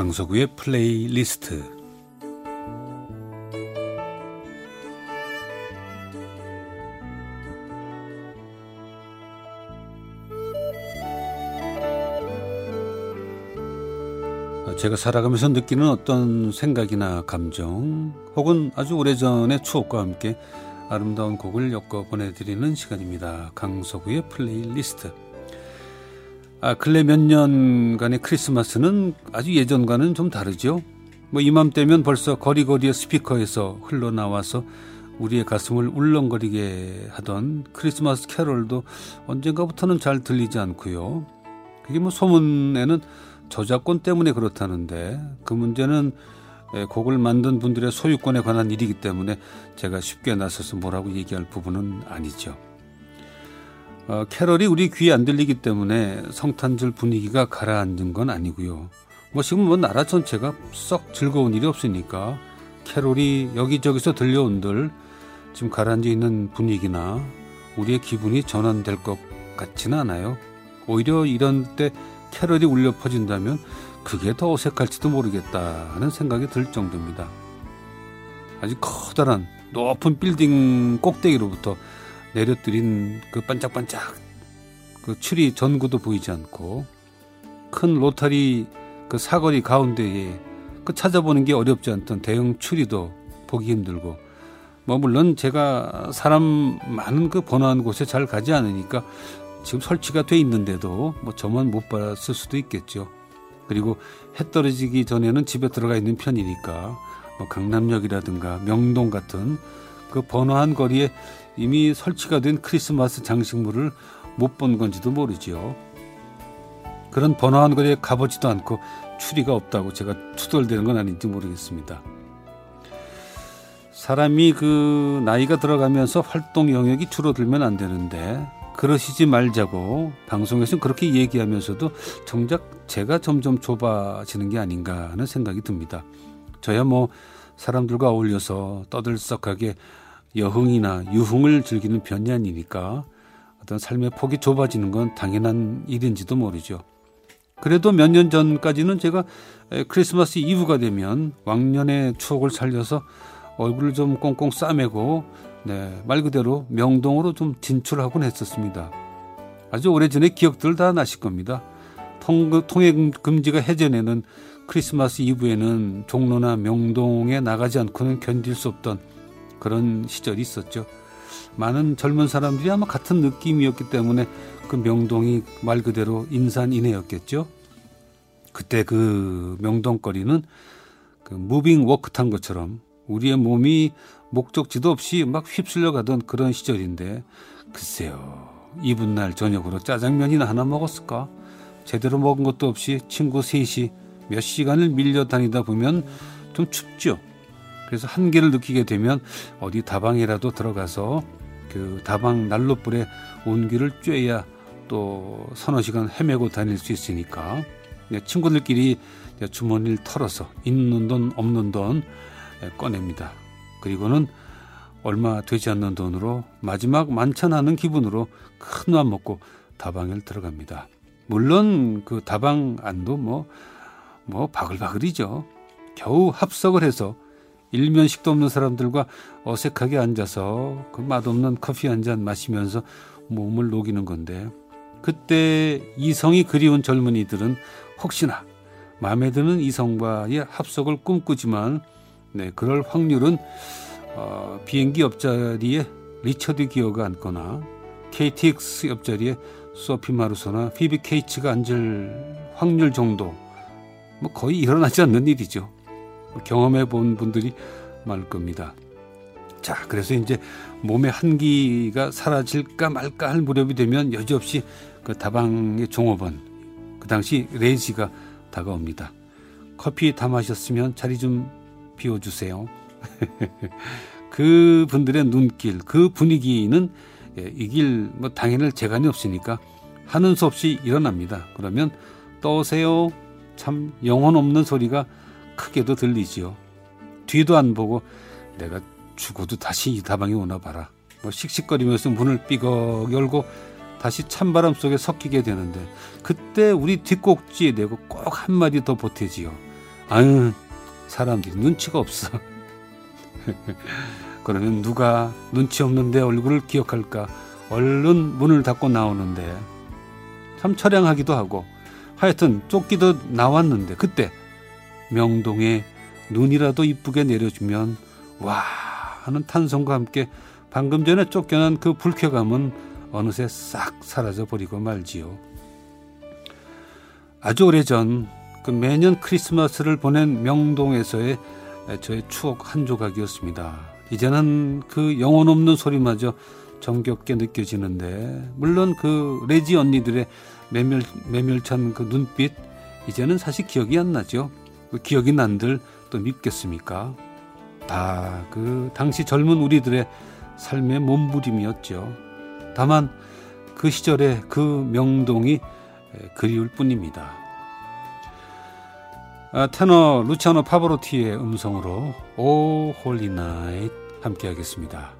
강서구의 플레이리스트 제가 살아가면서 느끼는 어떤 생각이나 감정 혹은 아주 오래전의 추억과 함께 아름다운 곡을 엮어 보내드리는 시간입니다. 강서구의 플레이리스트 아, 근래 몇 년간의 크리스마스는 아주 예전과는 좀 다르죠. 뭐 이맘때면 벌써 거리거리의 스피커에서 흘러나와서 우리의 가슴을 울렁거리게 하던 크리스마스 캐롤도 언젠가부터는 잘 들리지 않고요. 그게 뭐 소문에는 저작권 때문에 그렇다는데 그 문제는 곡을 만든 분들의 소유권에 관한 일이기 때문에 제가 쉽게 나서서 뭐라고 얘기할 부분은 아니죠. 어, 캐럴이 우리 귀에 안 들리기 때문에 성탄절 분위기가 가라앉은 건 아니고요. 뭐 지금 뭐 나라 전체가 썩 즐거운 일이 없으니까 캐롤이 여기저기서 들려온들 지금 가라앉아 있는 분위기나 우리의 기분이 전환될 것 같지는 않아요. 오히려 이런 때 캐럴이 울려 퍼진다면 그게 더 어색할지도 모르겠다 하는 생각이 들 정도입니다. 아주 커다란 높은 빌딩 꼭대기로부터 내려뜨린 그 반짝반짝 그 추리 전구도 보이지 않고 큰 로타리 그 사거리 가운데에 그 찾아보는 게 어렵지 않던 대형 추리도 보기 힘들고 뭐 물론 제가 사람 많은 그 번화한 곳에 잘 가지 않으니까 지금 설치가 돼 있는데도 뭐 저만 못 봤을 수도 있겠죠. 그리고 해 떨어지기 전에는 집에 들어가 있는 편이니까 뭐 강남역이라든가 명동 같은 그 번화한 거리에 이미 설치가 된 크리스마스 장식물을 못 본 건지도 모르지요. 그런 번화한 거리에 가보지도 않고 추리가 없다고 제가 투덜대는 건 아닌지 모르겠습니다. 사람이 그 나이가 들어가면서 활동 영역이 줄어들면 안 되는데 그러시지 말자고 방송에서는 그렇게 얘기하면서도 정작 제가 점점 좁아지는 게 아닌가 하는 생각이 듭니다. 저야 뭐 사람들과 어울려서 떠들썩하게 여흥이나 유흥을 즐기는 편이 아니니까 어떤 삶의 폭이 좁아지는 건 당연한 일인지도 모르죠. 그래도 몇 년 전까지는 제가 크리스마스 이브가 되면 왕년의 추억을 살려서 얼굴을 좀 꽁꽁 싸매고 네, 말 그대로 명동으로 좀 진출하곤 했었습니다. 아주 오래전의 기억들 다 나실 겁니다. 통, 통행 금지가 해제되는 크리스마스 이브에는 종로나 명동에 나가지 않고는 견딜 수 없던 그런 시절이 있었죠. 많은 젊은 사람들이 아마 같은 느낌이었기 때문에 그 명동이 말 그대로 인산인해였겠죠. 그때 그 명동거리는 그 moving walk 탄 것처럼 우리의 몸이 목적지도 없이 막 휩쓸려 가던 그런 시절인데 글쎄요. 이분 날 저녁으로 짜장면이나 하나 먹었을까? 제대로 먹은 것도 없이 친구 셋이 몇 시간을 밀려 다니다 보면 좀 춥죠. 그래서 한계를 느끼게 되면 어디 다방이라도 들어가서 그 다방 난로불에 온기를 쬐야 또 서너 시간 헤매고 다닐 수 있으니까 친구들끼리 주머니를 털어서 있는 돈 없는 돈 꺼냅니다. 그리고는 얼마 되지 않는 돈으로 마지막 만찬하는 기분으로 큰 맘 먹고 다방에 들어갑니다. 물론 그 다방 안도 뭐, 뭐 바글바글이죠. 겨우 합석을 해서 일면식도 없는 사람들과 어색하게 앉아서 그 맛없는 커피 한 잔 마시면서 몸을 녹이는 건데 그때 이성이 그리운 젊은이들은 혹시나 마음에 드는 이성과의 합석을 꿈꾸지만 네, 그럴 확률은 어, 비행기 옆자리에 리처드 기어가 앉거나 KTX 옆자리에 소피 마루소나 피비 케이츠가 앉을 확률 정도 뭐 거의 일어나지 않는 일이죠. 경험해 본 분들이 많을 겁니다. 자, 그래서 이제 몸의 한기가 사라질까 말까 할 무렵이 되면 여지없이 그 다방의 종업원, 그 당시 레지가 다가옵니다. 커피 다 마셨으면 자리 좀 비워주세요. 그 분들의 눈길, 그 분위기는 예, 이길 뭐 당연할 재간이 없으니까 하는 수 없이 일어납니다. 그러면 떠오세요. 참 영혼 없는 소리가 크게도 들리지요. 뒤도 안 보고 내가 죽어도 다시 이 다방에 오나 봐라. 뭐 씩씩거리면서 문을 삐걱 열고 다시 찬바람 속에 섞이게 되는데 그때 우리 뒷꼭지에 대고 꼭 한마디 더 보태지요. 아유, 사람들이 눈치가 없어. 그러면 누가 눈치 없는 내 얼굴을 기억할까? 얼른 문을 닫고 나오는데 참 처량하기도 하고 하여튼 쫓기도 나왔는데 그때 명동에 눈이라도 이쁘게 내려주면 와 하는 탄성과 함께 방금 전에 쫓겨난 그 불쾌감은 어느새 싹 사라져 버리고 말지요. 아주 오래전 그 매년 크리스마스를 보낸 명동에서의 저의 추억 한 조각이었습니다. 이제는 그 영혼 없는 소리마저 정겹게 느껴지는데 물론 그 레지 언니들의 매멸, 매몰찬 그 눈빛 이제는 사실 기억이 안 나죠. 그 기억이 난들 또 믿겠습니까? 다 그 당시 젊은 우리들의 삶의 몸부림이었죠. 다만 그 시절의 그 명동이 그리울 뿐입니다. 아, 테너 루치아노 파바로티의 음성으로 O Holy Night 함께 하겠습니다.